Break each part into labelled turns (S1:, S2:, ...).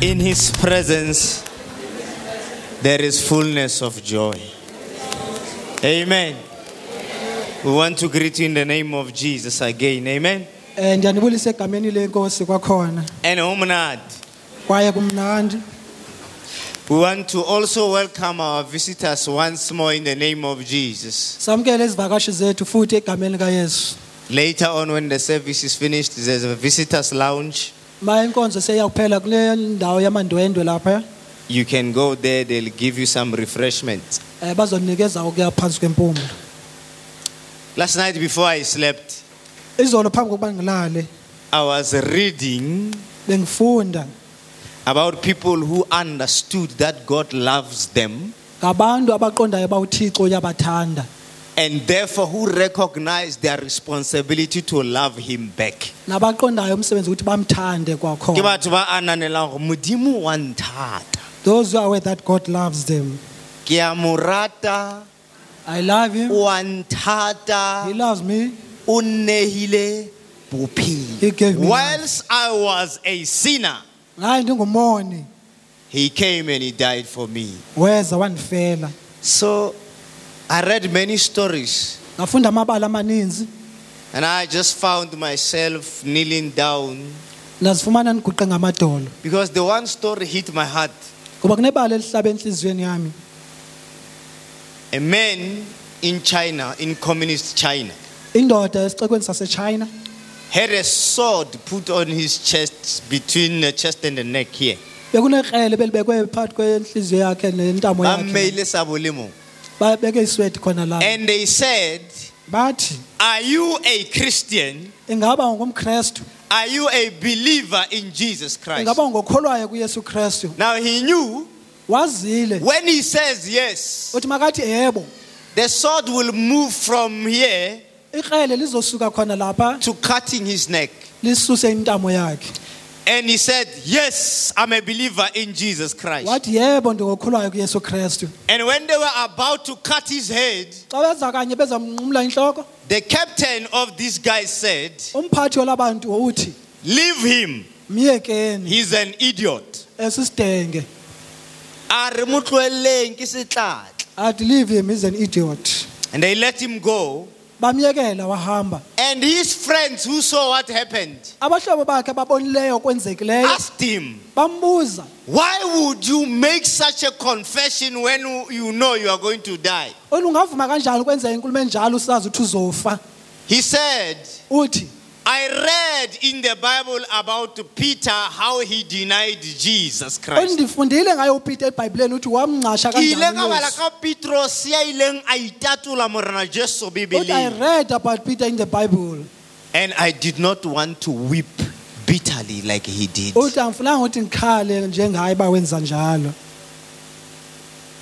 S1: In his presence, there is fullness of joy. Amen. We want to greet you in the name of Jesus again. Amen.
S2: Eh ndiyanibulisa egameni lenkosi kwakhona
S1: And Homanad,
S2: kwaye kumnandi
S1: we want to also welcome our visitors once more in the name of Jesus.
S2: samkele izivakashi zethu futhi egameni likaYesu
S1: Later on, when the service is finished, there's a visitors' lounge.
S2: Ma inkonzo seyakuphela kule ndawo yamandwendwe lapha.
S1: You can go there, they'll give you some refreshment.
S2: eh bazonikeza okuya phansi kwempumlo.
S1: Last night, before I slept,
S2: izolo phambi kokuba ngilale
S1: I was reading about people who understood that God loves them
S2: ngabantu abaqondayo bawuthixo uyabathanda
S1: and therefore who recognize their responsibility to love Him back.
S2: nabaqondayo umsebenzi ukuthi bamthande
S1: Ke
S2: kwakhona
S1: batho ba ananelang gore modimo wa nthata.
S2: Those who are aware that God loves them
S1: ke a mo rata
S2: I love him.
S1: o a nthata
S2: he loves me.
S1: o nnehile
S2: He gave
S1: bophelo
S2: me
S1: whilst i was a sinner
S2: hayi ndingumoni.
S1: he came and he died for me.
S2: Weza wandifela
S1: so i read many stories.
S2: Ngafunda amabala amaninzi.
S1: And i just found myself kneeling down.
S2: Ndazifumana ndiguqe ngamadolo.
S1: Because the one story hit my heart.
S2: Ngoba kunebala elihlaba enhliziyweni yami.
S1: A man in china in communist china
S2: indoda esixekweni sasechina.
S1: had a sword put on his chest between the chest and the neck here.
S2: Bekunekrele belibekwe phakathi kwenhliziyo yakhe nentamo yakhe.
S1: Bammeile sabolemo.
S2: babeke iswedi khona la
S1: and they said
S2: bathi
S1: are you a christian? are you a believer in jesus christ?
S2: Ingaba ungokholwayo kuyesu krestu
S1: now he knew. When he says yes
S2: uthi makathi yebo.
S1: the sword will move from here
S2: ikrele lizosuka khona lapha
S1: to cutting his neck.
S2: lisuse intamo yakhe
S1: and he said yes i'm a believer in jesus christ.
S2: Wathi yebo ndingokholwayo kuyesu krestu
S1: and when they were about to cut his head
S2: xa beza kanye bezamnqumla intloko
S1: the captain of these guys said
S2: umphathi walabantu uthi
S1: leave him.
S2: Myekeni
S1: he's an idiot.
S2: Esisidenge
S1: a re mo tloeleng ke setlatla.
S2: Athi leave him he's an idiot.
S1: And they let him go
S2: bamyekela wahamba.
S1: And his friends who saw what happened
S2: abahlobo bakhe ababonileyo okwenzekileyo
S1: asked him
S2: bambuza.
S1: Why would you make such a confession when you know you are going to die?
S2: Olu ungavuma kanjani ukwenza inkulumo enjalo usazi ukuthi uzofa?
S1: He said
S2: uthi
S1: I read in the Bible about Peter how he denied Jesus Christ.
S2: ndifundile ngayo upeter ebhayibhileni uthi wamnqasha
S1: Ke ile ka
S2: kanjani
S1: bala
S2: uYesu.
S1: ka Petros ya ileng a itatola morena Jesu
S2: Uthi, i
S1: Bibeleng.
S2: read about peter in the bible
S1: And I did not want to weep bitterly like he did.
S2: uthi angifunanga ukuthi ngikhale njengaye uba wenza njalo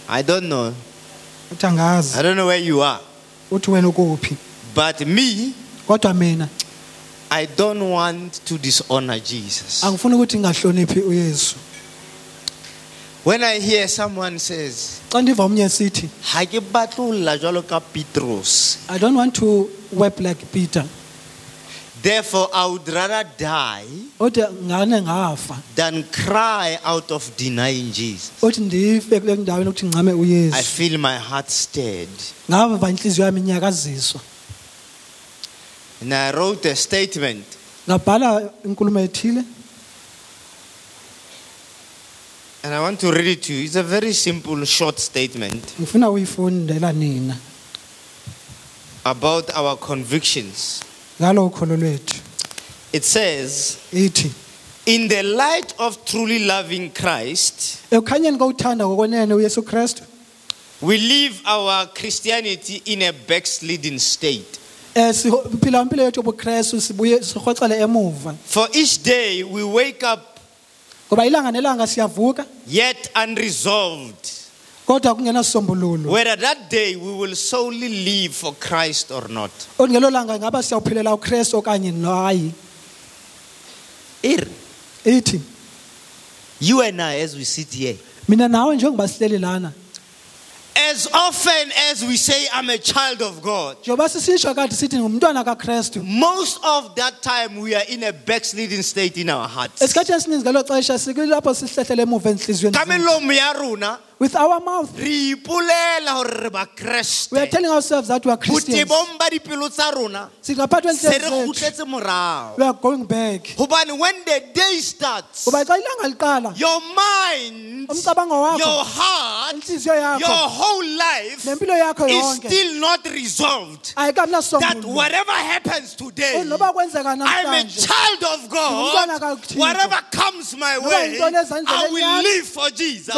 S1: I don't know.
S2: uthi angazi
S1: I don't know where you are.
S2: uthi wena ukuphi
S1: But me,
S2: kodwa mina
S1: I don't want to dishonor Jesus.
S2: angifuni ukuthi ngingahloniphi uyesu
S1: When I hear someone says,
S2: xa ndiva omnye sithi
S1: "Ha ke batle ho jwalo ka Petros,"
S2: i don't want to weep like peter
S1: therefore I would rather die
S2: uthi ngane ngafa
S1: than cry out of denying Jesus.
S2: uthi ndife kule ndaweni ukuthi ngicame
S1: I feel my heart stirred.
S2: ngava inhliziyo yami inyakaziswa
S1: And I wrote a statement.
S2: ngabhala inkulumo ethile
S1: And I want to read it to you. It's a very simple, short statement
S2: ngifuna uyifundela nina
S1: about our convictions.
S2: ngalo ukholo lwethu
S1: It says,
S2: ithi
S1: In the light of truly loving Christ,
S2: ekukhanyeni kokuthanda ngokwenene uyesu krestu
S1: we live our Christianity in a backslidden state.
S2: Um siphila impilo yethu yobukrestu sibuye sirhoxele emuva.
S1: For each day we wake up
S2: ngoba ilanga nelanga siyavuka
S1: yet unresolved.
S2: kodwa kungenasisombululo
S1: whether that day we will solely live for Christ or not.
S2: oti ngelo langa ingaba siyawuphilela ukrestu okanye hayi.
S1: Ir,
S2: ithi
S1: You and I, as we sit here,
S2: mina nawe njengoba sihleli lana
S1: As often as we say, I'm a child of God,
S2: njengoba sisisho kade sithi ngumntwana kakristu.
S1: Most of that time we are in a backsliding state in our hearts.
S2: Ngelo xesha sikulapho sihlehlele emuva entliziyweni
S1: Ka
S2: zethu.
S1: melomo ya rona,
S2: with our mouth.
S1: Re ipolela hore re ba Kreste.
S2: we are telling ourselves that we are christians.
S1: Botebong ba dipelo tsa rona.
S2: Singaphathwa
S1: se re
S2: entliziyweni zethu
S1: kgutletse morao.
S2: We are going back.
S1: When the day starts
S2: ngoba xa ilanga liqala
S1: your mind your heart your whole life is still not resolved. that whatever happens today
S2: oh,
S1: I'm a child of God. Whatever comes my way, I will live for Jesus.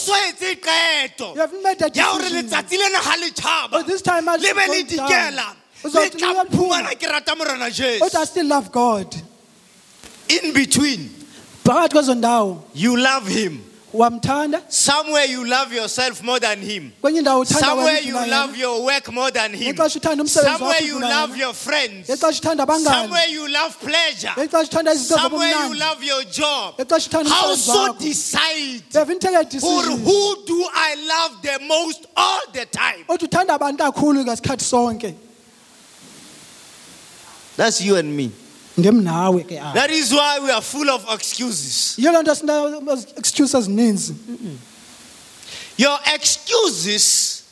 S2: Ngizophilela uYesu.
S1: Ha o so etse qeto
S2: you have made a
S1: ya
S2: decision
S1: letsatsi le
S2: Oh, this time I'll
S1: le be le dikela le tla phumana ke rata morena
S2: but I
S1: jesu
S2: still love God.
S1: In between.
S2: Phakathi kwezo ndawo.
S1: You love him somewhere you love yourself more than him.
S2: Kwenye indawo uthanda
S1: somewhere you love your work more than him.
S2: Ngexesha uthanda umsebenzi
S1: somewhere you love your friends.
S2: Ngexesha uthanda abangani?
S1: Somewhere you love pleasure.
S2: Ngexesha uthanda izinto
S1: somewhere you love your job.
S2: Ngexesha uthanda
S1: how
S2: umsebenzi
S1: so
S2: wakho?
S1: decide?
S2: You have taken a
S1: Or who do I love the most all the time?
S2: othi uthanda abantu kakhulu ngasikhathi sonke.
S1: That's you and me.
S2: Ndim nawe ke apha.
S1: That is why we are full of excuses.
S2: yiyo loo nto sina-excuse ezininzi
S1: Your excuses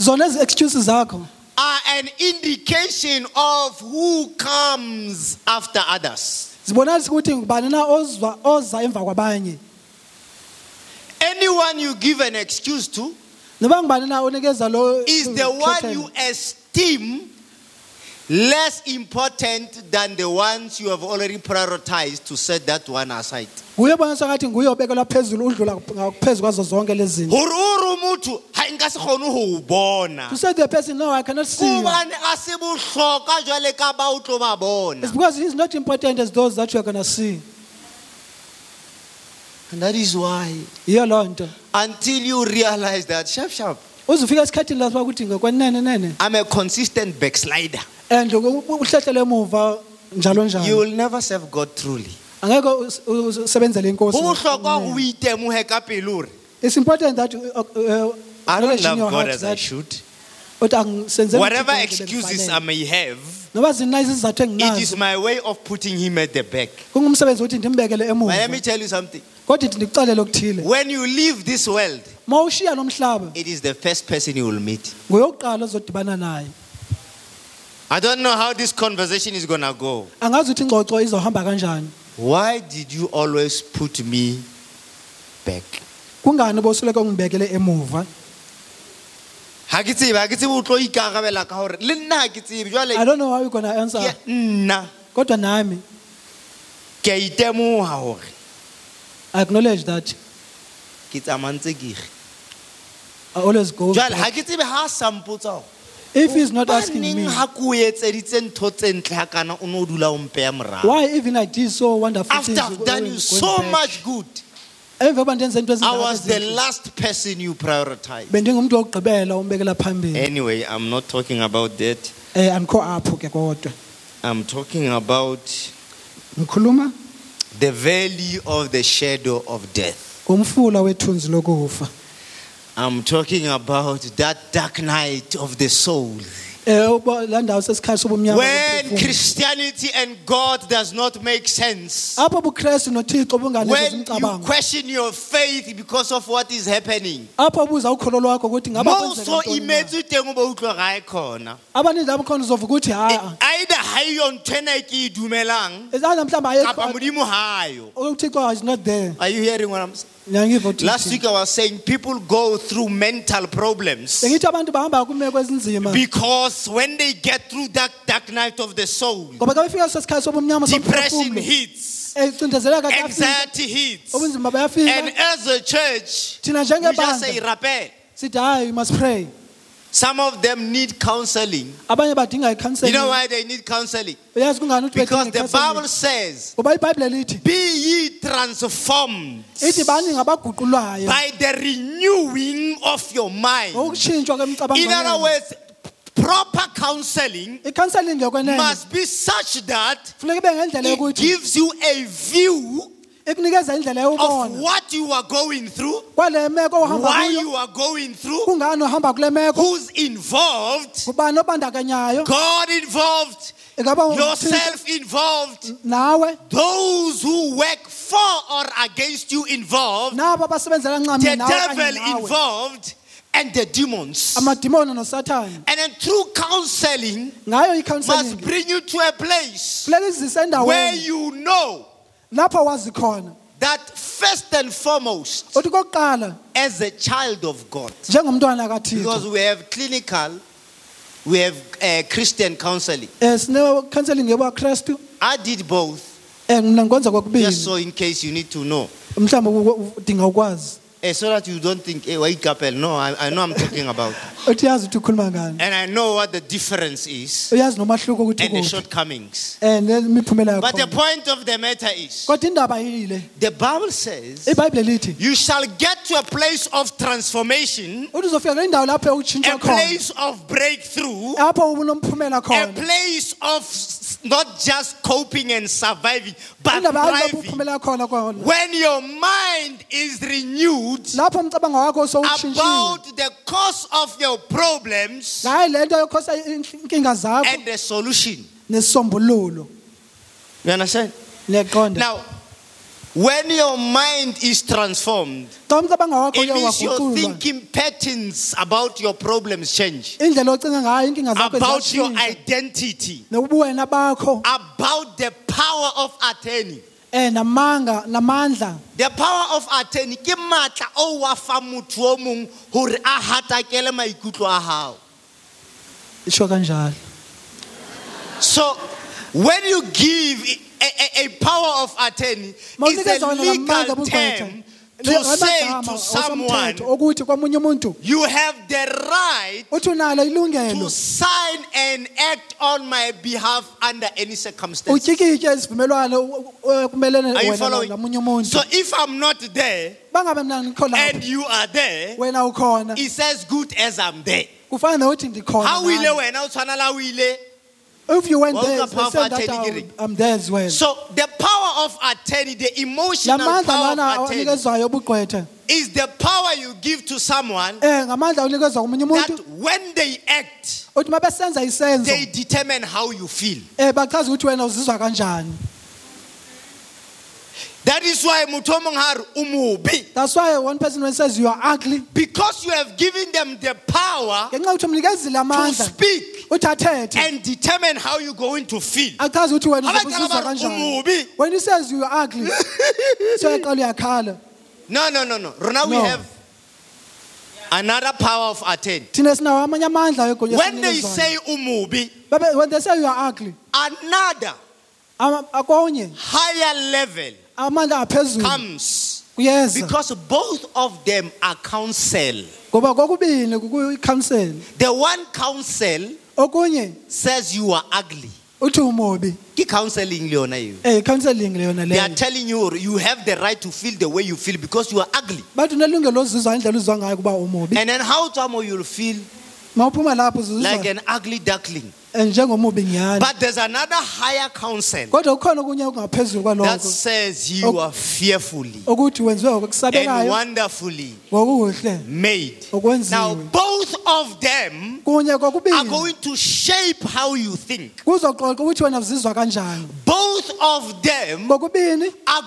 S2: zona ezi excuses zakho
S1: are an indication of who comes after others.
S2: zibonalisa ukuthi ngubani na ozwa oza emva kwabanye.
S1: Anyone you give an excuse to
S2: noba ngubani na onikeza lo
S1: is the one you esteem less important than the ones you have already prioritized to set that one aside.
S2: nguye boniswa ngathi nguye obekelwa phezulu udlula ngaphezu kwazo zonke lezi zinto
S1: re motho, ha nka se kgone ho o bona.
S2: to say to the person no i cannot see you
S1: Hobane a se bohlokwa jwale ka ba o tlo ba bona.
S2: it's because he's not important as those that you are going to see
S1: And that is why
S2: yiyo loo nto
S1: until you realize that sharp sharp
S2: uze ufika esikhathini la ukuthi ngokwenene nene
S1: I'm a consistent backslider.
S2: and uhlehlele emuva njalo
S1: You
S2: njalo
S1: will never serve God truly.
S2: angeke us- us- usebenzele inkosi
S1: Ho bohlokwa o itemohe ka pelo hore,
S2: it's important that you, uh, uh,
S1: I don't
S2: acknowledge in
S1: love
S2: your
S1: God
S2: heart
S1: as I
S2: that
S1: should.
S2: uthi angisenzeli
S1: Whatever excuses. I may have,
S2: noba zina izizathu
S1: it is
S2: enginazo
S1: my way of putting him at the back.
S2: kungumsebenzi ukuthi ndimbekele
S1: But let me tell you something.
S2: kodwa ndithi ndikuxelele okuthile
S1: When you leave this world,
S2: ma ushiya lo mhlaba
S1: it is the first person you will meet.
S2: nguyokuqala ozodibana naye
S1: I don't know how this conversation is going to go.
S2: angazi ukuthi ingxoxo izohamba kanjani
S1: Why did you always put me back?
S2: kungani bosuleke ungibekele emuva
S1: Ha ke tsebe, ha ke tsebe o tlo ikarabela ka hore le nna ha ke tsebe. Jwale
S2: i don't know how you're going to answer
S1: ke nna
S2: kodwa nami
S1: ke a itemoha hore
S2: i acknowledge that
S1: ke tsamantse ke re.
S2: i always go
S1: Jwale
S2: back.
S1: ha ke tsebe ha a sa mpotsa
S2: if he's not asking me
S1: ha ke etseditse ntho tse ntle ha kana o ne o dula o mpeya morao.
S2: why even i did so wonderful
S1: After
S2: things
S1: I've done you
S2: going
S1: so
S2: back.
S1: much good,
S2: emva koba ndenze into
S1: I was the last person you prioritized.
S2: bendingumntu wokugqibela umbekela phambili
S1: Anyway, I'm not talking about that.
S2: andikho apho ke kodwa
S1: I'm talking about
S2: ngikhuluma
S1: the valley of the shadow of death.
S2: Ngomfula wethunzi lokufa
S1: I'm talking about that dark night of the soul.
S2: Eh, laa ndawo sesikhathi sobumnyama
S1: When. Christianity and God does not make sense.
S2: apho ubukrestu nothixo bunganeze
S1: When you question your faith because of what is happening.
S2: apho ubuza ukholo lwakho ukuthi ngaba
S1: Mo
S2: kwenzeka
S1: so
S2: ntoni na?
S1: imetswe teng o bo utlwa gae khona.
S2: abaninzi abakhona uzova ukuthi haa eh,
S1: Either ha eyo ntho ena e ke e dumelang
S2: ezana mhlawumbi
S1: kapa
S2: ayekho
S1: modimo ha ayo.
S2: uthixo oh, is not there.
S1: Are you hearing what I'm saying?
S2: ngiyangiva uthixo.
S1: Last week I was saying people go through mental problems.
S2: Bengithi abantu bahamba kumeko ezinzima
S1: because when they get through that dark night of the soul,
S2: ngoba xa befika leso sikhathi sobumnyama
S1: depression
S2: somphefumlo
S1: hits, eh,
S2: ecindezeleka kuyafika
S1: anxiety hits, oh,
S2: ubunzima
S1: and
S2: bayafika.
S1: As a church,
S2: thina
S1: we just say rapel.
S2: sithi hayi you must pray
S1: Some of them need counseling.
S2: abanye badinga
S1: You know why they need counseling?
S2: uyazi kungani ukuthi
S1: Because
S2: bedinga
S1: the? Bible says,
S2: ngoba ibhayibhile lithi
S1: "Be ye transformed
S2: ithi bani ngabaguqulwayo
S1: by the renewing of your mind."
S2: ngokutshintshwa
S1: In other words, proper counseling
S2: i-counseling ngokwenene
S1: must be such that
S2: funeka ibe ngendlela
S1: it
S2: yokuthi
S1: gives you a view
S2: ikunikeza indlela
S1: of what you are going through,
S2: kwale meko ohamba
S1: why
S2: kuyo
S1: you are going through,
S2: kungani uhamba kule meko
S1: who's involved,
S2: kubani obandakanyayo
S1: God involved,
S2: ingaba
S1: yourself involved,
S2: nawe
S1: those who work for or against you involved,
S2: nabo abasebenzela
S1: the
S2: nawe kanye
S1: devil
S2: nawe.
S1: involved, and the demons.
S2: amadimoni nosathane.
S1: And then through counseling
S2: ngayo
S1: must
S2: i-counseling
S1: bring you to a place where
S2: endaweni.
S1: you know
S2: lapho wazi khona.
S1: That first and foremost,
S2: uthi kokuqala
S1: as a child of God,
S2: njengomntwana
S1: because
S2: kathixo
S1: we have clinical, we have uh, Christian counseling.
S2: um sine-counseling yobakrestu
S1: I did both,
S2: um mna ngikwenza
S1: just
S2: kokubili
S1: so in case you need to know.
S2: mhlawumbe udinga ukwazi
S1: Eh, so that you don't think, hey, wait, couple. No, I, I know I'm talking about.
S2: uthi ukuthi ukhuluma ngani
S1: And I know what the difference is
S2: uyazi nomahluko ukuthi
S1: and the
S2: kuphi
S1: shortcomings.
S2: nemiphumela
S1: But the
S2: yakhona
S1: point of the matter is,
S2: kodwa indaba yile
S1: the Bible says,
S2: ibhayibhile lithi
S1: you shall get to a place of transformation,
S2: uthi uzofika kule ndawo lapho
S1: a
S2: khona
S1: place of breakthrough,
S2: apho unomphumela
S1: a
S2: khona
S1: place of s- not just coping and surviving, but
S2: indaba yazi lapho
S1: thriving.
S2: uphumela khona khona
S1: When your mind is renewed
S2: lapho umcabango wakho sowutshintshiwe
S1: about the cause of your problems
S2: ngayo le nto yokhosa inkinga zakho
S1: and the solution. You understand? Now, when your mind is transformed,
S2: xa umcabango wakho
S1: it means your thinking patterns about your problems change,
S2: indlela ocinga ngayo inkinga zakho
S1: about your identity, about the power of attorney.
S2: um
S1: The power of attorney. Ke matla o wa fa motho o mong hore a hatakele maikutlo a hao.
S2: isho kanjalo.
S1: So when you give a, a, a power of attorney, it's a legal term to say to someone,
S2: osomthetho ukuthi komunye umuntu.
S1: You have the right to sign and act on my behalf under any circumstance.
S2: utyikitye isivumelwano u- u- kumelene
S1: Are you following? So if I'm not there
S2: bangabe mna ngikho
S1: and you are there, it's as good as I'm there.
S2: kufana nokuthi ndikhona
S1: Ha
S2: if you went there
S1: utlwa
S2: it's the
S1: power
S2: same
S1: of
S2: that I'm- I'm there as well.
S1: So the power of attorney, the emotional power of attorney, is the power you give to someone
S2: eh, ngamandla onikezwa komunye umuntu.
S1: that when they act,
S2: uthi uma besenza isenzo.
S1: they determine how you feel.
S2: Eh, um bachaza ukuthi wena uzizwa kanjani
S1: That is why motho o mong ha re o mobe.
S2: that's why one person when says you are ugly
S1: Because you have given them the power
S2: ngenxa yokuthi umnikezile
S1: to speak and determine how you're going to feel.
S2: achaze ukuthi wena
S1: Abaqala
S2: uzizwa
S1: ba re,
S2: kanjani
S1: "Umubi."
S2: when he says you are ugly
S1: No, no, no, no. Rona, we have another power of attorney.
S2: thina sinawo amanye amandla wegunya
S1: When they say umubi,
S2: when they say you are ugly
S1: another higher level
S2: amandla aphezulu
S1: comes
S2: kuyeza
S1: because both of them are counsel.
S2: ngoba
S1: The one counsel
S2: okunye
S1: says you are ugly.
S2: uthi
S1: Ke counseling le yona eo.
S2: um counseling leyona
S1: They are telling you you have the right to feel the way you feel because you are ugly.
S2: bathi unelungelo lozizwa indlela uzizwa ngayo kuba umubi
S1: And then how Tamo you'll feel
S2: ma uphuma lapho
S1: like an ugly duckling. But there's another higher counsel
S2: kodwa kukhona okunye okungaphezulu
S1: that says you are fearfully and wonderfully made. Now, both of them are going to shape how you think.
S2: kuzoxoxa ukuthi wena uzizwa kanjani
S1: Both of them are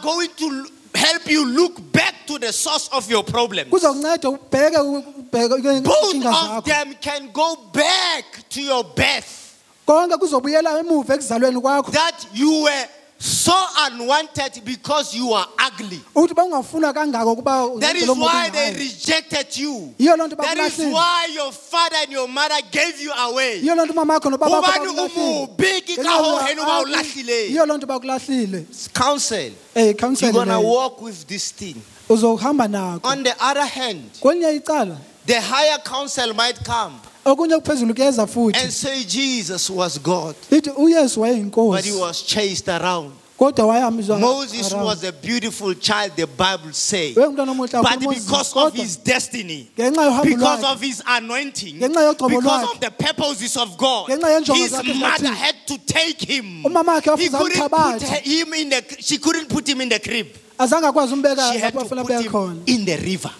S1: going to help you look back to the source of your problems.
S2: kuzokunceda ubheke ubheke
S1: Both of them can go back to your birth.
S2: Konke kuzobuyela emuva ekuzalweni kwakho
S1: That you were so unwanted because you are ugly.
S2: ukuthi bangafuna kangako ukuba
S1: That is
S2: uzenze lo mubi
S1: why they rejected you.
S2: yiyo loo nto
S1: That is why your father and your mother gave you away.
S2: yiyo loo nto umama wakho nobaba wakho
S1: Hobane o
S2: bakulahlile.
S1: mobe ke ka
S2: Ngenxa
S1: hoo
S2: yokuba
S1: heno ba o
S2: ugly,
S1: lahlileng.
S2: yiyo loo nto bakulahlile
S1: It's counsel.
S2: eh
S1: You're
S2: counsel
S1: going to walk with this thing. On the other hand, the higher counsel might come
S2: okunye okuphezulu kuyeza
S1: and say Jesus was God,
S2: lithi uyesu
S1: but he was chased around. Moses was a beautiful child, the Bible says. But because of his destiny, because of his anointing, because of the purposes of God, his mother had to take him. He couldn't put him in the. She couldn't put him in the crib.
S2: azange akwazi umbeka
S1: She had to put him in the river.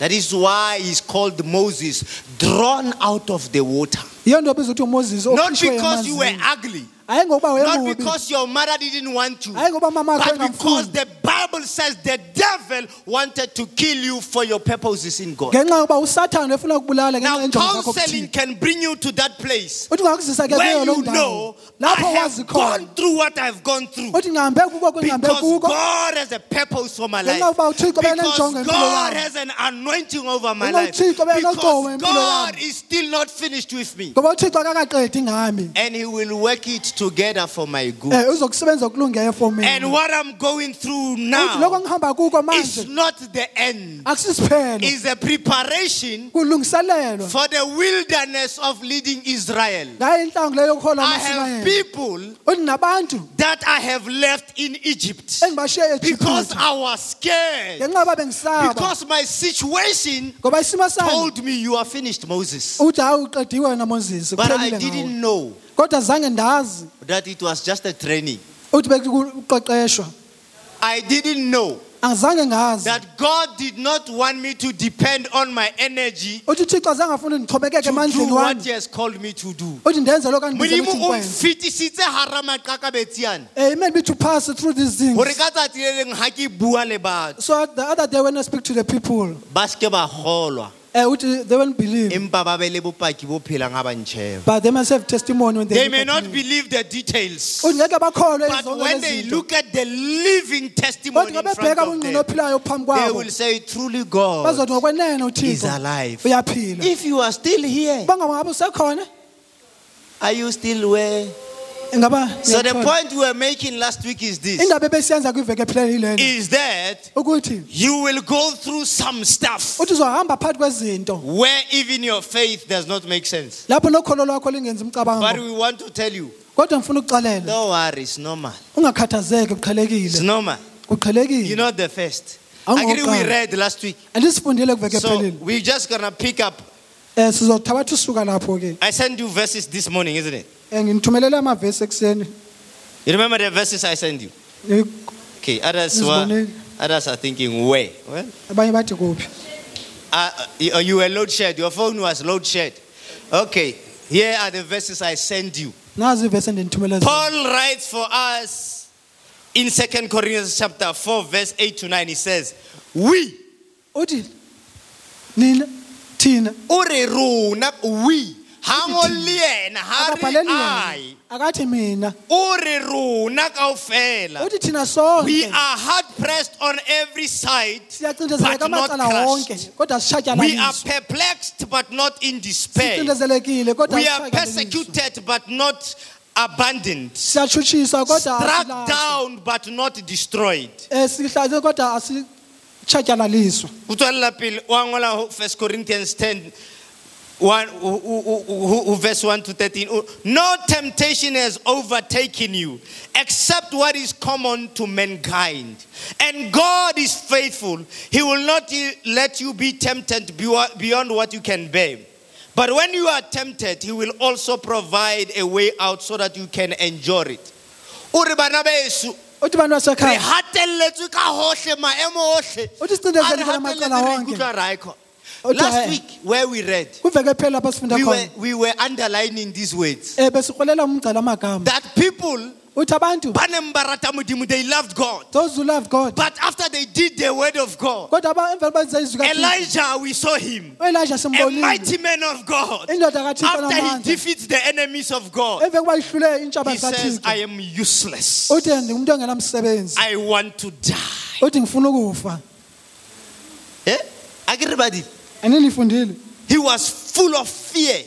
S1: That is why he's called Moses, drawn out of the water.
S2: yiyo nto obizwa ukuthi umoses
S1: Not because you were ugly, not because your mother didn't want you,
S2: hayi ngoba mama wakhe
S1: but because the Bible says the devil wanted to kill you for your purposes in God.
S2: ngenxa yokuba usathane efuna ukubulala ngenxa
S1: Now, counseling can bring you to that place where you know I have gone through what I've gone through.
S2: uthi ngihambe kuko ngihambe
S1: Because God has a purpose for my life.
S2: ngenxa yokuba uthixo
S1: Because God has an anointing over my life. Because God is still not finished with me.
S2: ngoba uthixo akakaqedi ngami
S1: And He will work it together for my good.
S2: Eh, uzokusebenza okulungeyo for mina
S1: And what I'm going through now is not the end, it's a preparation for the wilderness of leading Israel.
S2: ngayo inhlangu leyo yokuhola
S1: I have people that I have left in Egypt because I was scared.
S2: ngenxa yoba bengisaba.
S1: Because my situation
S2: ngoba isimo sami
S1: told me you are finished, Moses.
S2: uthi hayi uqediwe wena moses
S1: But I didn't know
S2: kodwa zange ndazi
S1: that it was just a training.
S2: uthi bekuqeqeshwa.
S1: I didn't know
S2: angizange ngazi.
S1: that God did not want me to depend on my energy
S2: uthi uthixo azange afuna ndichobekeke
S1: to do
S2: emandleni
S1: what
S2: wami.
S1: He has called me to do.
S2: uthi ndenze lokho andibizela
S1: modimo
S2: ukuthi
S1: o
S2: ngikwenze.
S1: mfitisitse hara maqakabetsi yana
S2: Eh, it made me to pass through these things.
S1: Gore ka tsatsi le leng ga ke bua le batho.
S2: So the other day when i speak to the people
S1: ba seke ba golwa
S2: Eh, they won't believe.
S1: Empa ba be le bopaki bo phelang ga ba ntšheba
S2: but they must have testimony when they,
S1: they
S2: look
S1: may
S2: at
S1: not
S2: me.
S1: believe the details.
S2: Oh, uthi bakholwe
S1: but
S2: zonke
S1: when
S2: lezi
S1: they
S2: zinto.
S1: look at the living testimony
S2: kodwa
S1: in
S2: xa
S1: front
S2: bebheka
S1: of
S2: ubungqina
S1: them
S2: ophilayo phambi
S1: they
S2: kwabo.
S1: will say truly God
S2: bazothi ngokwenene
S1: is
S2: uthixo
S1: alive.
S2: uyaphila.
S1: If you are still here
S2: bangabe usekhona?
S1: are you still where
S2: ingaba
S1: so the point we were making last week is this
S2: indaba ebesiyenza kwiveki ephilele yilena
S1: is that you will go through some stuff
S2: uthi uzohamba phakathi kwezinto
S1: where even your faith does not make sense.
S2: lapho nokholo lwakho lingenzi
S1: But we want to tell you,
S2: kodwa ngifuna ukuxelela
S1: don't worry, it's normal. It's normal. You're not the first.
S2: I'm
S1: Agree we read last week. So we're just gonna pick up.
S2: Sizothabatha usuka lapho ke
S1: I sent you verses this morning, isn't it?
S2: um nginithumelele amavesi ekuseni
S1: You remember the verses I sent you?
S2: Eh,
S1: Okay, others were,
S2: Ngizibonile.
S1: others are thinking where? Well,
S2: abanye bathi kuphi
S1: uh, you, you were load shed. Your phone was load shed. Okay, here are the verses I sent you.
S2: nazi ivesi endinithumele zona.
S1: Paul writes for us in Second Corinthians chapter 4, verse 8 to 9. He says, We,
S2: uthi nina thina
S1: ore rona, we, hango le yena, ha re I,
S2: akathi mina.
S1: Ore rona kaofela.
S2: uthi thina
S1: We are hard pressed on every side,
S2: siyacindezeleka
S1: but not
S2: amacala wonke kodwa
S1: We are perplexed, but not in despair.
S2: sicindezelekile kodwa
S1: We are persecuted, but not abandoned. Struck down, but not destroyed.
S2: Eh, Sihlaze kodwa asitshatyalaliswa
S1: Ho pele, wa ngola ho 1 Corinthians 10 1, who- who- who- who- verse 1 to 13. Oh, No temptation has overtaken you except what is common to mankind. And God is faithful. He will not let you be tempted beyond what you can bear. But when you are tempted, He will also provide a way out so that you can endure it. Beso,
S2: uthi bantu
S1: re hatelletswe ka hohle maemo ohle
S2: Uthi sicindezelekile
S1: A re
S2: amacala
S1: hatelletswe,
S2: wonke.
S1: ikutlwa ra ikho.
S2: Uthi
S1: last week where we read
S2: kwiveki ephela lapho sifunda
S1: we were, we were underlining these words
S2: eh, amagama
S1: that people
S2: uthi abantu
S1: ba neng ba rata Modimo, they loved god.
S2: Those who love god.
S1: But after they did the word of god
S2: kodwa aba- emveni benze izwi kathixo
S1: elijah we saw him.
S2: Uelijah
S1: a mighty man of god. After he defeats the enemies of god
S2: emveni kuba ihlule iintshaba
S1: he says i am useless. I want to die.
S2: Uthi ngifuna ukufa.
S1: Eh? Akere badile?
S2: andinifundile
S1: he was full of fear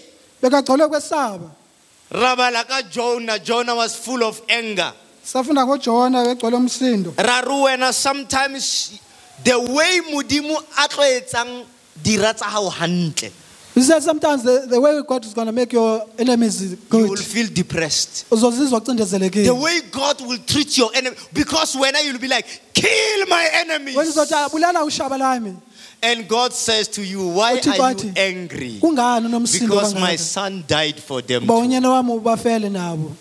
S1: rabala ka jonah jonah was full of anger
S2: safunda ngojona begcwele umsindo
S1: ra re wena sometimes the way modimo a tlo etsang dira tsa gago gantle
S2: He said sometimes the, the way God is going to make your enemies
S1: You
S2: good.
S1: will feel depressed.
S2: Uzozizwa
S1: The
S2: ucindezelekile.
S1: way God will treat your enemy, because when you'll be like, kill my enemies.
S2: Wena uzothi "Ah, bulala ushaba lami.
S1: And God says to you, why
S2: Uthixo
S1: are you
S2: athi,
S1: angry?
S2: Kungani unomsindo
S1: Because my
S2: kangaka?
S1: son died for them.
S2: Ba
S1: too."
S2: unyana wami ubafele nabo.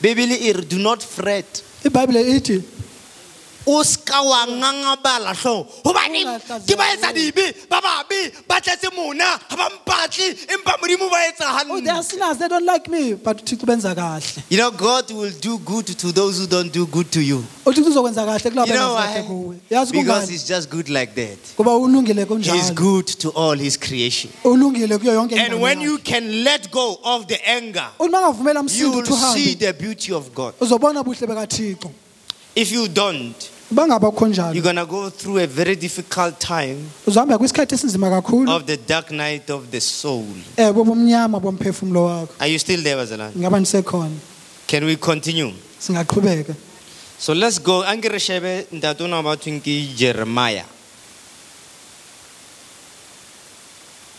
S1: Bibele e re, do not fret.
S2: iBhayibhile ithi
S1: o ska wa ngangabala hlo hobane ke ba etsa dibe ba babe ba tletse mona ga ba mpatle empa modimo ba etsa
S2: oh they are sinners they don't like me but uThixo benza kahle.
S1: you know god will do good to those who don't do good to you oh,
S2: uThixo uzokwenza kahle kulabo
S1: you know
S2: bengazahle
S1: why
S2: kuwe. Yazi
S1: because
S2: kungani?
S1: he's just good like that
S2: Kuba ulungile
S1: he's
S2: kunjalo.
S1: good to all his creation
S2: Ulungile kuyo yonke
S1: and when you can let go of the anger oh,
S2: Uthi mangavumela
S1: you
S2: umsindo
S1: will see
S2: uhambe
S1: the beauty of god
S2: uzobona ubuhle bekaThixo.
S1: if you don't
S2: Bangaba kho
S1: you're
S2: njalo.
S1: going to go through a very difficult time
S2: Uzohamba kwisikhathi esinzima kakhulu.
S1: of the dark night of the soul
S2: Eh bobumnyama bomphefumulo wakho.
S1: are you still there
S2: Ngaba nisekhona.
S1: can we continue
S2: Singaqhubeka.
S1: So let's go. Anke re shebe ntate ona ba thweng ke Jeremiah.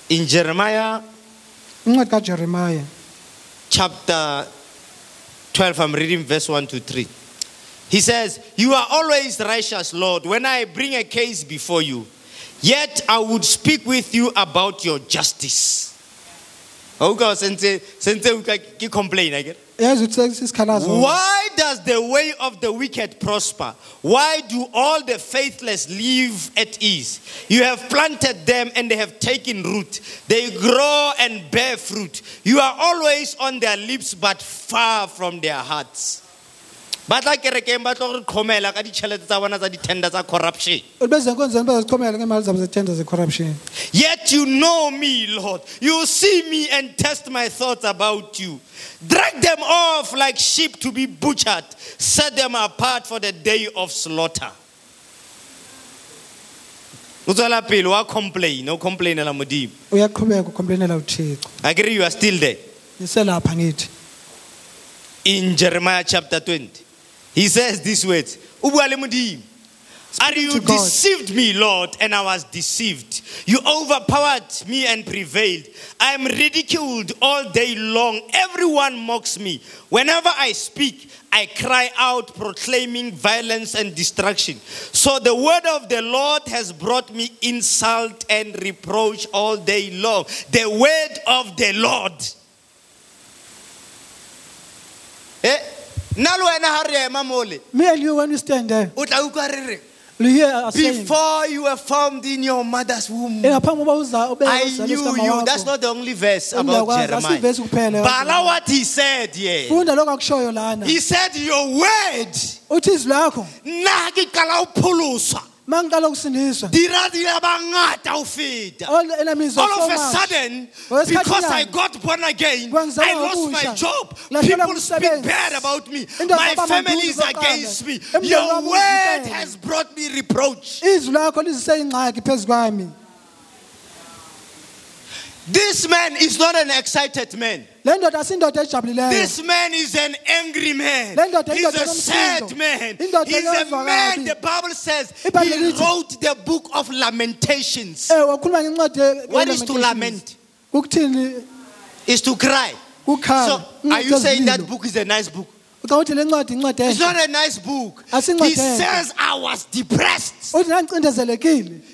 S1: In Jeremiah
S2: Incwadi
S1: chapter 12, I'm reading verse 1 to 3. He says, You are always righteous, Lord, when I bring a case before you. Yet I would speak with you about your justice. Oh okay, since since you complain, I get.
S2: Yazi uthi sisikhalazo.
S1: Why does the way of the wicked prosper? Why do all the faithless live at ease? You have planted them and they have taken root. They grow and bear fruit. You are always on their lips but far from their hearts. Ba tla kerekeng ba tlo re tlhomela ka ditšhelete tsa bona tsa ditender tsa corruption
S2: Bezenkonzweni bazichomela ngemali zabo zetender zecorruption.
S1: Yet you know me, Lord. You see me and test my thoughts about you. Drag them off like sheep to be butchered. Set them apart for the day of slaughter. O tswela pele wa complain o complainela modimo
S2: Uyaqhubeka ukomplainela uThixo.
S1: i agree you are still there
S2: Niselapha ngithi.
S1: in jeremiah chapter 20 he says these words o bua le modimo Are you deceived me, Lord, and I was deceived? You overpowered me and prevailed. I am ridiculed all day long. Everyone mocks me. Whenever I speak, I cry out, proclaiming violence and destruction. So the word of the Lord has brought me insult and reproach all day long. The word of the Lord. Eh, nna le wena ha re ema mole,
S2: Me and you when we stand there.
S1: o tla utlwa re reng?
S2: You hear us saying.
S1: Before you were formed in your mother's womb,
S2: Eh kokuba uza ube
S1: I knew you. That's not the only verse
S2: Ungakwazi,
S1: about
S2: kuphela.
S1: Jeremiah. Bala what he said here.
S2: Funda lokho akushoyo lana.
S1: He said, Your word,
S2: Uthi izwi lakho
S1: nna ke qala ho pholoswa.
S2: Mangiqala ukusindiswa.
S1: Dira di le bangata ho.
S2: All the enemies are
S1: All
S2: so
S1: of a sudden, because I got born again, I lost my job. People speak bad about me. My family is against me. Your word has brought me reproach.
S2: Izwi lakho lizise ingxaki phezu kwami.
S1: This man is not an excited man.
S2: Le ndoda asindoda ejabulileyo.
S1: This man is an angry man. He's a sad man. He's a man. The Bible says he wrote the book of Lamentations.
S2: Eh
S1: What is to lament? Is to cry. So, are you saying that book is a nice book?
S2: Ucathi le ncwadi incwadi
S1: It's not a nice book. He says, I was depressed.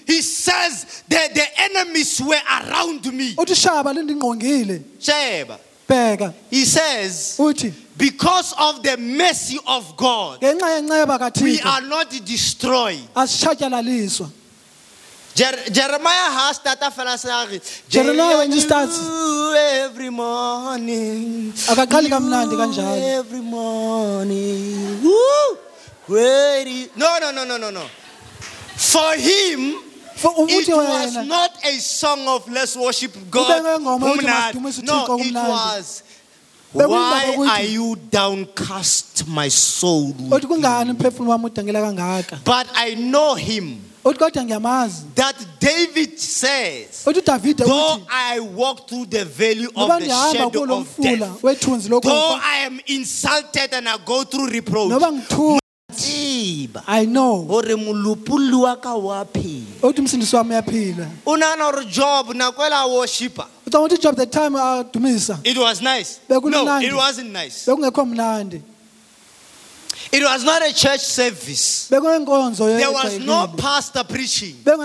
S1: He says, the, the enemies were around me.
S2: Uthi shaba lindingqongile.
S1: Sheba.
S2: Bheka.
S1: He says,
S2: Uthi
S1: because of the mercy of God,
S2: ngenxa yenceba
S1: we
S2: kaThixo
S1: are not destroyed.
S2: asitshatyalaliswa.
S1: Jer- Jeremiah has started fela se a re,
S2: Jeremiah when he starts-
S1: every morning.
S2: Akaqali kamnandi kanjalo.
S1: Every morning. Woo! Great is- No, no, no, no, no, no. For him,
S2: For
S1: it was not a song of let's worship God.
S2: Kube ngengoma yokuthi
S1: kumnandi."
S2: masidumise
S1: No, it was. Why are you downcast, my soul?
S2: uthi kungani umphefumulo wami udangela kangaka.
S1: But I know him.
S2: Uthi kodwa ngiyamazi.
S1: That David says, Though I walk through the valley of the shadow of death, though I am insulted and I go through reproach,
S3: tseba.
S2: I know.
S3: Gore molopolli wa ka wa phela.
S2: Uthi umsindisi wami uyaphila
S1: o nagana gore job nako ela worshipa?
S2: Ucanga ukuthi job the time adumisa
S1: it was nice. No it wasn't nice.
S2: Bekungekho mnandi
S1: it was not a church service. There was no pastor preaching. It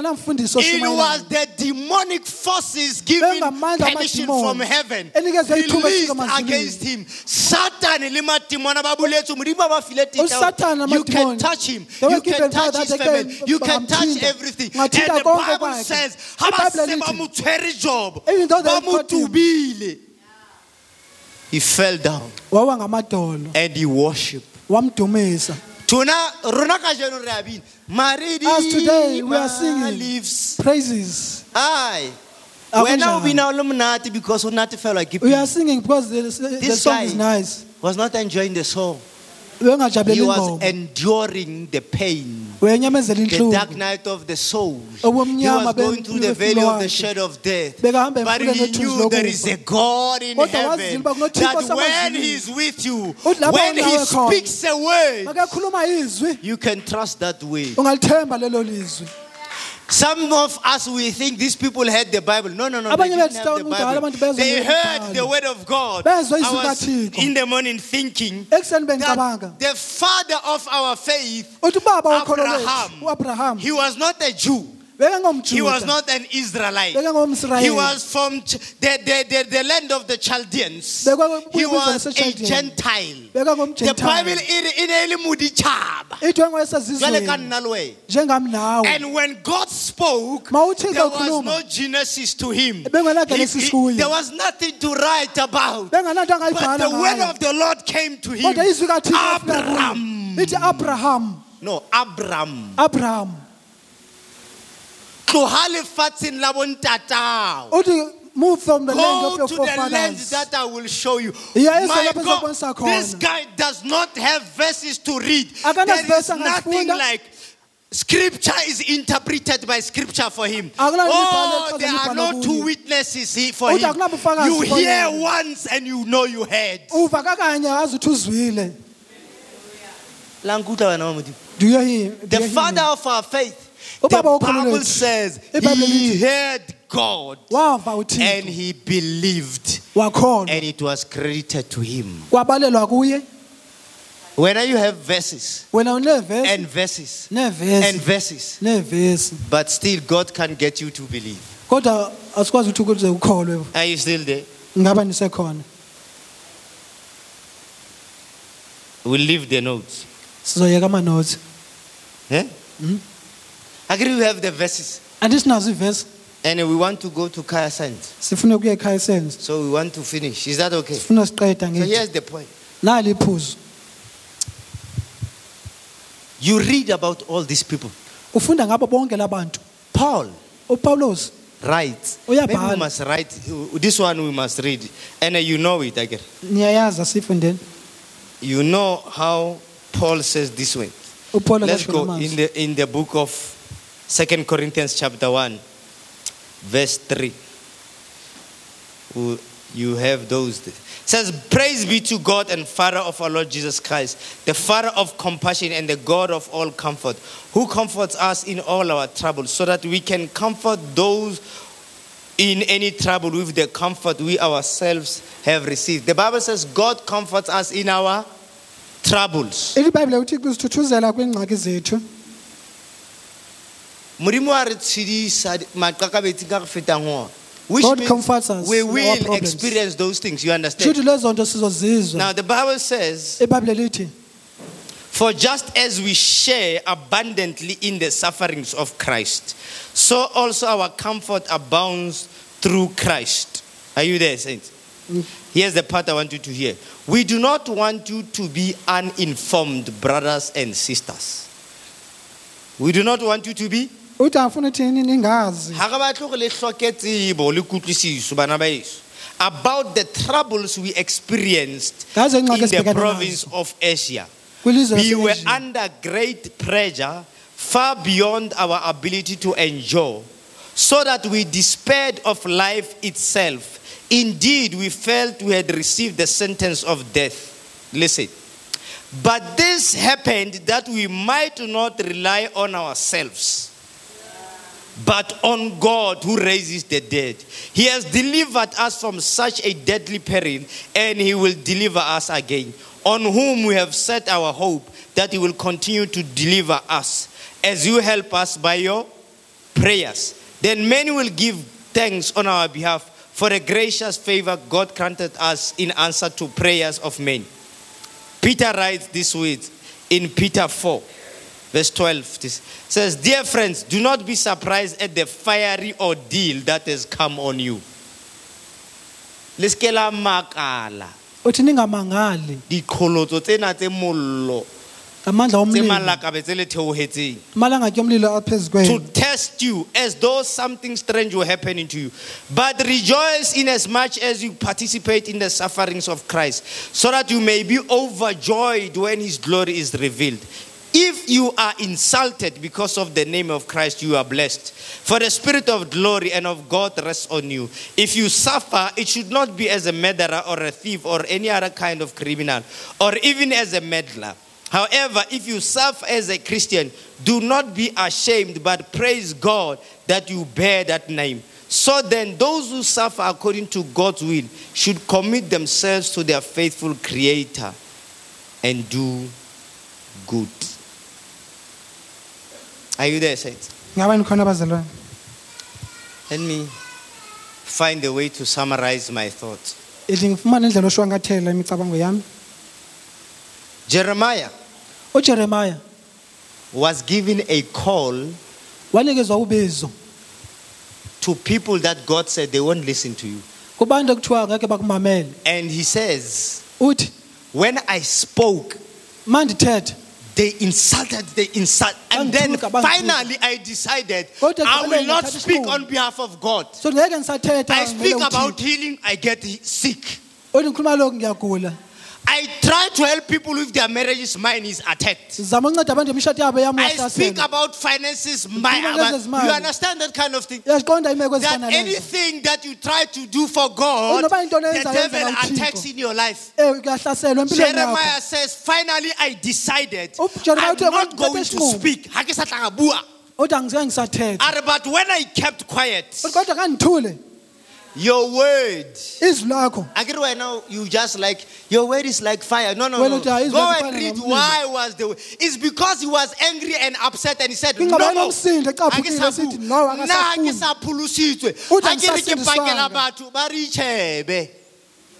S1: was the demonic forces giving permission from heaven. Released against him. Satan le madimoni ba boletse modimo ba file tetla
S2: uSathane
S1: You can touch him. You can touch his family. You can touch everything. And the Bible says, ha ba
S2: IBhayibheli
S1: se ba
S2: lithi,
S1: mo tshwere Job,
S2: Even though they
S1: ba mo
S2: caught him.
S1: tubile. He fell down. And he worshipped.
S2: Wamdumisa
S1: Tona rona ka jeno re a bina.
S2: As today we are singing.
S1: leaves.
S2: praises
S1: Ai.
S2: Akunjani.
S1: Wena o bina o le monate because o natefelwa ke
S2: we are singing because the, the
S1: This
S2: song is nice
S1: Was not enjoying the song. He was enduring the pain, the dark night of the soul. He was going through the valley of the shadow of death. But he knew there is a God in heaven
S2: wazile uba kunoThixo
S1: that when
S2: osemazulwini.
S1: He's with you, when He speaks a word, you can trust that way.
S2: Ungalithemba lelo lizwi
S1: Some of us we think these people had the Bible. No, no, no. They didn't have the Bible. They heard the word of God. I was in the morning thinking that the father of our faith, Abraham. he was not a Jew. He was not an Israelite. He was from the, the, the, the land of the Chaldeans. He was a. Gentile. The Bible it it ele moditšhaba.
S2: ithi
S1: Jwale ka
S2: wengwesezizweni
S1: nna le wena.
S2: njengami nawe
S1: And when God spoke, there was no Genesis to him. He- he- there was nothing to write about. But the word of the Lord came to him.
S2: kodwa izwi kathixo lafika kuye.
S1: Abraham.
S2: abraham
S1: No, Abram.
S2: abraham
S1: Tloha lefatsheng la bontatao.
S2: uthi move from the land
S1: Go
S2: of your
S1: to the land
S2: forefathers
S1: that I will show you.
S2: Iya,
S1: My
S2: lapho
S1: God,
S2: ezokubonisa khona.
S1: this guy does not have verses to read.
S2: Akanazi
S1: There is
S2: verse
S1: nothing
S2: angazifunda.
S1: like scripture is interpreted by scripture for him.
S2: Akunalo
S1: Oh,
S2: libhalo
S1: there are
S2: elichazwa
S1: no two
S2: kuye.
S1: witnesses he- for
S2: Uthi
S1: him.
S2: akunabufakazi
S1: You
S2: for
S1: hear
S2: yena.
S1: once and you know you heard.
S2: uva kakanye azi uthi uzwile
S1: La nkutlwa wena Mama Modimo.
S2: do you hear do
S1: The
S2: you hear
S1: father
S2: me?
S1: of our faith.
S2: Ubaba
S1: The Bible says he heard God and he believed. And it was credited to him. When you have verses? And verses. And verses, but still God can get you to believe.
S2: kodwa asikwazi ukuthi ukuze ukholwe
S1: Are you still there?
S2: nisekhona?
S1: We'll leave the notes.
S2: sizoyeka amanothi
S1: Eh? Agree we have the verses.
S2: andisinazo ivesi
S1: And we want to go to Kaya Science.
S2: sifuna ukuya ekhaya esenze
S1: So we want to finish. Is that okay?
S2: sifuna siqeda
S1: So
S2: ngithi
S1: here's the point.
S2: nali iphuzu
S1: You read about all these people.
S2: ufunda ngabo bonke labantu
S1: Paul
S2: upawulos
S1: writes.
S2: Uyabhala.
S1: Maybe we must write. This one we must read. And uh, you know it again.
S2: niyayazi asifundeni
S1: You know how Paul says this way.
S2: upawulo
S1: Let's go in the in the book of Second Corinthians chapter one, verse three. You have those. It says, "Praise be to God and Father of our Lord Jesus Christ, the Father of compassion and the God of all comfort, who comforts us in all our troubles, so that we can comfort those in any trouble with the comfort we ourselves have received." The Bible says, "God comforts us in our troubles."
S2: ithi ibhayibhile uthixo usithuthuzela kwiingxaki zethu
S1: modimo a re tshedisa maqakabetsi ka go fetang ona. Which
S2: God comforts us
S1: we will
S2: problems.
S1: experience those things you understand?
S2: Lezo nto sizozizwa.
S1: Now the bible says for just as we share abundantly in the sufferings of christ so also our comfort abounds through christ. Are you there saints? Mm. Here's the part i want you to hear. We do not want you to be uninformed brothers and sisters. We do not want you to be
S2: uthi afuna uthini ningazi.
S1: Ga re batle go le hloke tsebo le kutlwisiso bana ba eso about the troubles we experienced in the province of asia. We were under great pressure far beyond our ability to endure so that we despaired of life itself. Indeed we felt we had received the sentence of death. Listen. But this happened that we might not rely on ourselves, but on God who raises the dead. He has delivered us from such a deadly peril, and He will deliver us again. On whom we have set our hope that He will continue to deliver us as you help us by your prayers. Then many will give thanks on our behalf for the gracious favor God granted us in answer to prayers of men. Peter writes this words in Peter 4, verse 12. This says, Dear friends, do not be surprised at the fiery ordeal that has come on you. Leske la makala
S2: uthi ningamangali
S1: diqholotso tsena tse mollo
S2: ngamandla
S1: tse
S2: omlilo
S1: malakabe tse le theohetseng
S2: amalanga omlilo aphezu
S1: to
S2: kwenu
S1: test you as though something strange were happening to you. But rejoice in as much as you participate in the sufferings of Christ, so that you may be overjoyed when his glory is revealed. If you are insulted because of the name of Christ, you are blessed. For the Spirit of glory and of God rests on you. If you suffer, it should not be as a murderer or a thief or any other kind of criminal, or even as a meddler. However, if you suffer as a Christian, do not be ashamed, but praise God that you bear that name. So then, those who suffer according to God's will should commit themselves to their faithful Creator and do good. Are you there, saints?
S2: ngabe nikhona abazalwane
S1: Let me find a way to summarize my thoughts.
S2: idli ngifumane indlela oshwankathela imicabango yami
S1: Jeremiah
S2: ujeremiya
S1: was given a call
S2: wanikezwa ubizo
S1: to people that God said they won't listen to you.
S2: kubantu ekuthiwa ngeke bakumamele
S1: And he says,
S2: uthi
S1: When I spoke,
S2: mandithethe
S1: they insulted, they insult. And then finally I decided I will not speak on behalf of God.
S2: so ngeke ngisathetha
S1: I speak about healing, I get sick.
S2: Uthi ngikhuluma lokhu ngiyagula
S1: I try to help people if their marriage's mine is attacked.
S2: sizama ukunceda abantu imishado yabo yami
S1: I speak about finances. My, my- you understand that kind of thing? That anything that you try to do for God,
S2: into
S1: the devil attacks in your life.
S2: Eh, kuyahlaselwa empilweni yakho
S1: Jeremiah says, finally I decided
S2: UJeremiah
S1: I'm not
S2: "Ngithathe
S1: going to speak. Ha ke sa tla ka bua.
S2: uthi angizeke ngisathetha
S1: But when I kept quiet,
S2: Uthi, kodwa kangithule
S1: your word,
S2: izwi lakho
S1: Akiri wena, you just like, your word is like fire. No, no, no.
S2: uthi, "Hayi, izwi
S1: Go and read why was the It's because he was angry and upset and he said, no, no.
S2: enomsindo, ecaphukile,
S1: Ha ke sa
S2: esithi,
S1: bu-
S2: "No,
S1: Nna ha ke
S2: akasafuni."
S1: sa pholositswe.
S2: Uthi,
S1: Ha ke re ke
S2: "Angisasindiswanga."
S1: pakela batho, ba re itjhebe.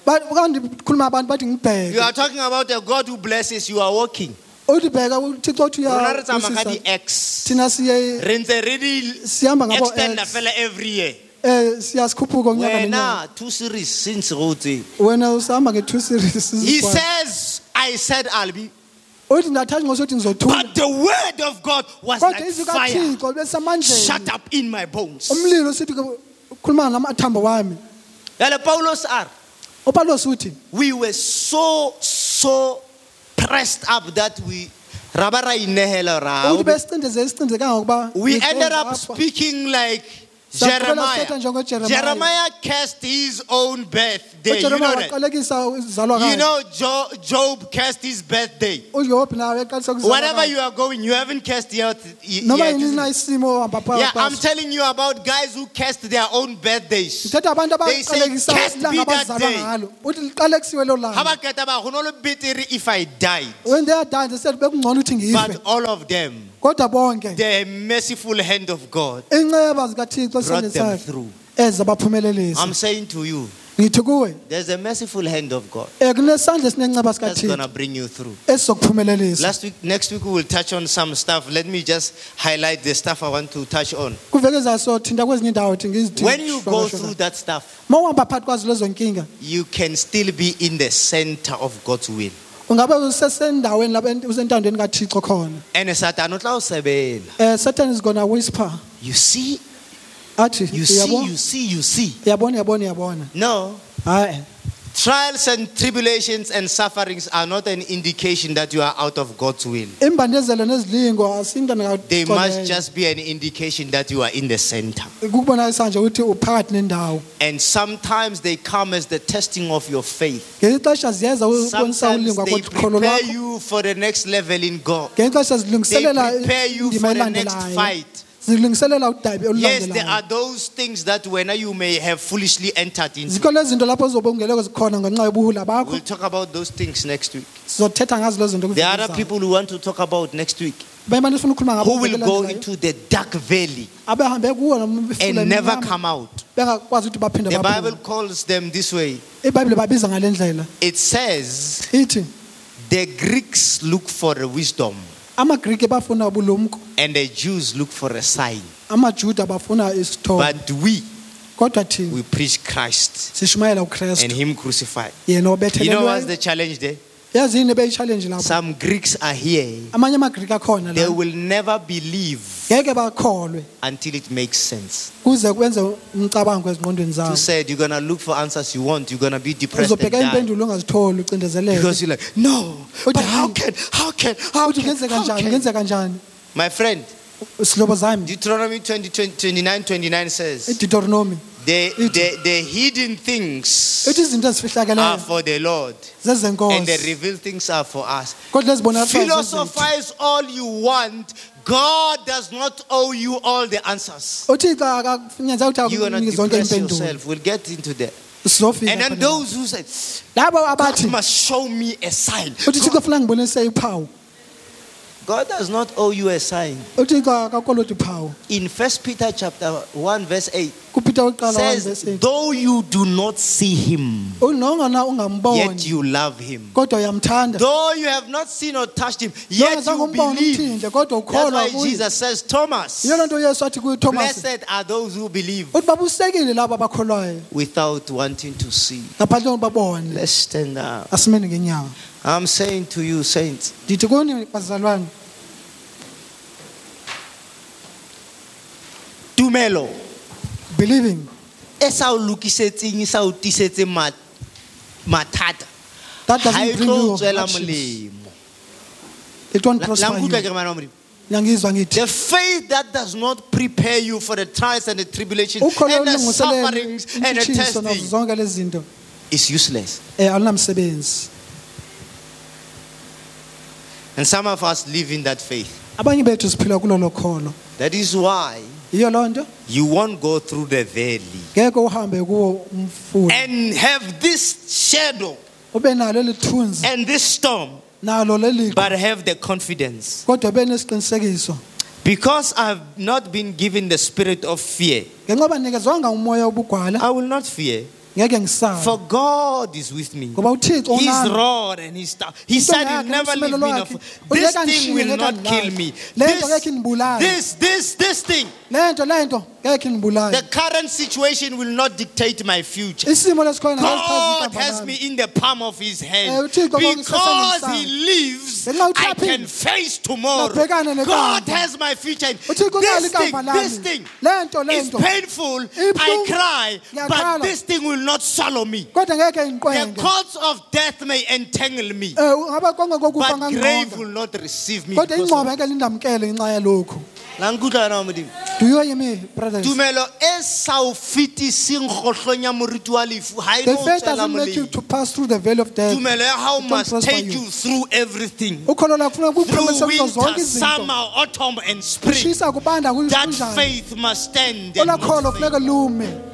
S2: Ba- kanti khuluma abantu bathi
S1: You are talking about a God who blesses, you are walking.
S2: uthi bheka uthixo uthi
S1: Rona re tsamaya ka di-X. Re ntse re di
S2: sihamba ngabo
S1: extenda
S2: X.
S1: fela every year.
S2: Eh siyasikhuphuka unyaka nonyaka
S1: Wena, two series since go tsebe.
S2: wena usahamba nge-two series
S1: He says, I said I'll be.
S2: uthi ndathatha ngosothi ngizothula
S1: But the word of God was
S2: kodwa
S1: like
S2: izwi
S1: fire.
S2: kathixo besamandleni
S1: Shut up in my bones.
S2: umlilo sithi khuluma namathambo wami
S1: Yale Paulos are.
S2: uthi
S1: We were so, so pressed up that we raba ra inehela ra.
S2: uthi besicindeze isicinde kangokuba
S1: We ended up speaking like Jeremiah. Jeremiah cast his own birthday. You know that? You know, Jo- Job cast his birthday.
S2: ujob nawe eqalisa ukuzalwa
S1: Wherever
S2: kwakhe.
S1: you are going, you haven't cast yet. yet,
S2: yini
S1: isn't
S2: na
S1: it?
S2: isimo ohamba
S1: Yeah, I'm telling you about guys who cast their own birthdays. They say, "Cast me that day."
S2: ngalo uthi liqalekiwe lo
S1: How about Ketaba? Who know the better if I died?
S2: when they are done they said bekungcono uthi ngife
S1: But all of them,
S2: kodwa bonke
S1: the merciful hand of God
S2: inceba zikathixo
S1: brought them through. I'm saying to you,
S2: ngithi kuwe
S1: there's a merciful hand of God
S2: eh, kunesandla esinenceba
S1: that's gonna bring you through.
S2: esizokuphumelelisa
S1: Last week, next week we will touch on some stuff. Let me just highlight the stuff I want to touch on.
S2: kuveke zasothinta kwezinye indawo thi ngizithi
S1: When you go through that stuff,
S2: ma uhamba phakathi kwazo lezo nkinga
S1: you can still be in the center of God's will.
S2: Ungabe usesendaweni lapho ent- usentandweni kathixo khona?
S1: And Satan utla usebela.
S2: um satan is gonna whisper.
S1: You see,
S2: athi
S1: you see,
S2: "Uyabo-
S1: you see, you see.
S2: uyabona uyabona uyabona
S1: No,
S2: hayi
S1: Trials and tribulations and sufferings are not an indication that you are out of God's will.
S2: imbandezelo nezilingo asinto
S1: They must just be an indication that you are in the center.
S2: kukubonakisa nje ukuthi uphakathi nendawo
S1: And sometimes they come as the testing of your faith.
S2: ngelinye ixesha ziyeza ukubonisa
S1: Sometimes
S2: ulingwa
S1: they prepare
S2: lwakho
S1: you for the next level in God.
S2: ixesha
S1: They
S2: zilungiselela
S1: prepare you
S2: indima
S1: for the next
S2: elandelayo
S1: fight. Yes, there are those things that when you may have foolishly entered into.
S2: zikhona izinto lapho zobe ungeleko zikhona ngenxa yobuhula bakho.
S1: We'll talk about those things next week.
S2: sizothetha ngazo lezo zinto
S1: There are other people who want to talk about next week.
S2: Bemane sifuna ukukhuluma ngabo
S1: who will go into the dark valley
S2: abahambe kuwo noma ifula
S1: and never come out.
S2: bengakwazi ukuthi baphinde
S1: The Bible calls them this way.
S2: ibhayibhile babiza ngale ndlela.
S1: It says the Greeks look for wisdom
S2: amagrike bafuna ubulumko
S1: and the Jews look for a sign.
S2: amajuda bafuna isithombe
S1: But we,
S2: kodwa thina
S1: we preach Christ
S2: sishumayela
S1: and Him crucified.
S2: yena
S1: You know what's the challenge there?
S2: Yazini lapho
S1: Some Greeks are here.
S2: amanye amagrike akhona
S1: They
S2: la
S1: will never believe
S2: ngeke bakholwe
S1: until it makes sense.
S2: kuze kwenze umcabango ezingqondweni
S1: You
S2: zabo
S1: said you're going to look for answers you want. You're going to be depressed and
S2: uzobheka
S1: die.
S2: impendulo ongazitholi ucindezeleke
S1: Because you're like, no, but
S2: Uthi,
S1: how
S2: hayi.
S1: can, how can, how
S2: uthi
S1: can, how can? My friend,
S2: sihlobo
S1: Deuteronomy 20, 20, 29, 29 says,
S2: ideuteronomy
S1: the, the, the hidden things
S2: ithi izinto
S1: are
S2: ezifihlakeleyo
S1: for the Lord and the
S2: zezenkosi
S1: revealed things are for us.
S2: kodwa
S1: Philosophize all you want. God does not owe you all the answers.
S2: Oh, uthixo akafunyenza ukuthi
S1: You're going to
S2: akunike zonke
S1: depress
S2: impendulo
S1: yourself. We'll get into that. And then those who say,
S2: labo
S1: God
S2: abathi
S1: must show me a sign.
S2: uthi thixo funa ngibonise uphawu
S1: God does not owe you a sign.
S2: uthixo akakoloti uphawu
S1: In First Peter chapter 1, verse 8,
S2: kupeter wokuqala 1 verse
S1: says,
S2: 8
S1: though you do not see him, oh,
S2: nongana
S1: yet
S2: ungamboni
S1: you love him.
S2: kodwa uyamthanda
S1: Though you have not seen or touched him, yet you believe.
S2: umthinde kodwa
S1: That's
S2: ukholwa
S1: why
S2: kuye
S1: Jesus says, Thomas,
S2: yiyo loo nto uyesu athi kuye thomas
S1: blessed are those who believe
S2: uthi babusekile labo abakholwayo
S1: without wanting to see.
S2: ngaphandle kokuba babone
S1: Let's stand up.
S2: ngenyawo
S1: I'm saying to you, saints,
S2: ndithi kuni bazalwane
S1: tumelo
S2: believing.
S1: E sa o lokisetseng e sa o tisetseng ma- mathata.
S2: That
S1: ha e
S2: doesn't bring
S1: tlo
S2: you
S1: tswela
S2: hardships.
S1: molemo.
S2: It won't prosper
S1: la nkutlwa ke
S2: you
S1: re bana ba Modimo?
S2: ngiyangizwa ngithi.
S1: The faith that does not prepare you for the trials and the tribulations
S2: ukholo
S1: and the
S2: olungiselele
S1: sufferings and the
S2: intshitshiso nazo
S1: testing
S2: zonke lezi zinto.
S1: is useless.
S2: Eh, alunamsebenzi
S1: And some of us live in that faith.
S2: abanye bethu siphila kulolo kholo.
S1: That is why
S2: yiyo loo nto?
S1: You won't go through the valley.
S2: Ngeke uhambe kuwo umfula.
S1: And have this shadow
S2: ube nalo lithunzi
S1: and this storm,
S2: nalo
S1: but have the confidence.
S2: kodwa ube nesiqinisekiso.
S1: Because I've not been given the spirit of fear,
S2: ngenxa banikezwanga umoya wobugwala
S1: I will not fear. For God is with me. His rod and his staff. He said he'll never leave me. nor- This thing will not kill me. This, this, this, this thing.
S2: Le nto le nto ngeke indibulale
S1: The current situation will not dictate my future. God has me in the palm of his
S2: Eh,
S1: hand.
S2: konke
S1: Because he lives, I can face tomorrow. God has my future. This thing, this thing
S2: le nto le
S1: is painful. I cry, but this thing will not swallow me. The cords of death may entangle me,
S2: kokufa
S1: but grave will not receive me.
S2: Kodwa
S1: because
S2: ingcwaba
S1: of-
S2: ngeke lindamkele ngenxa yalokhu
S1: La nkutlwa wena Modimo.
S2: do you hear me brothers?
S1: Tumelo e sa o fetiseng kgohlong ya moriti wa lefu e
S2: the faith doesn't make you to pass through the veil of death.
S1: Tumelo ya
S2: won't
S1: must take
S2: you.
S1: through everything.
S2: Ukholo lakho funeka
S1: through
S2: kuzo zonke
S1: winter
S2: izinto.
S1: summer autumn and spring. That faith must stand and
S2: olakholo
S1: not
S2: funeka lume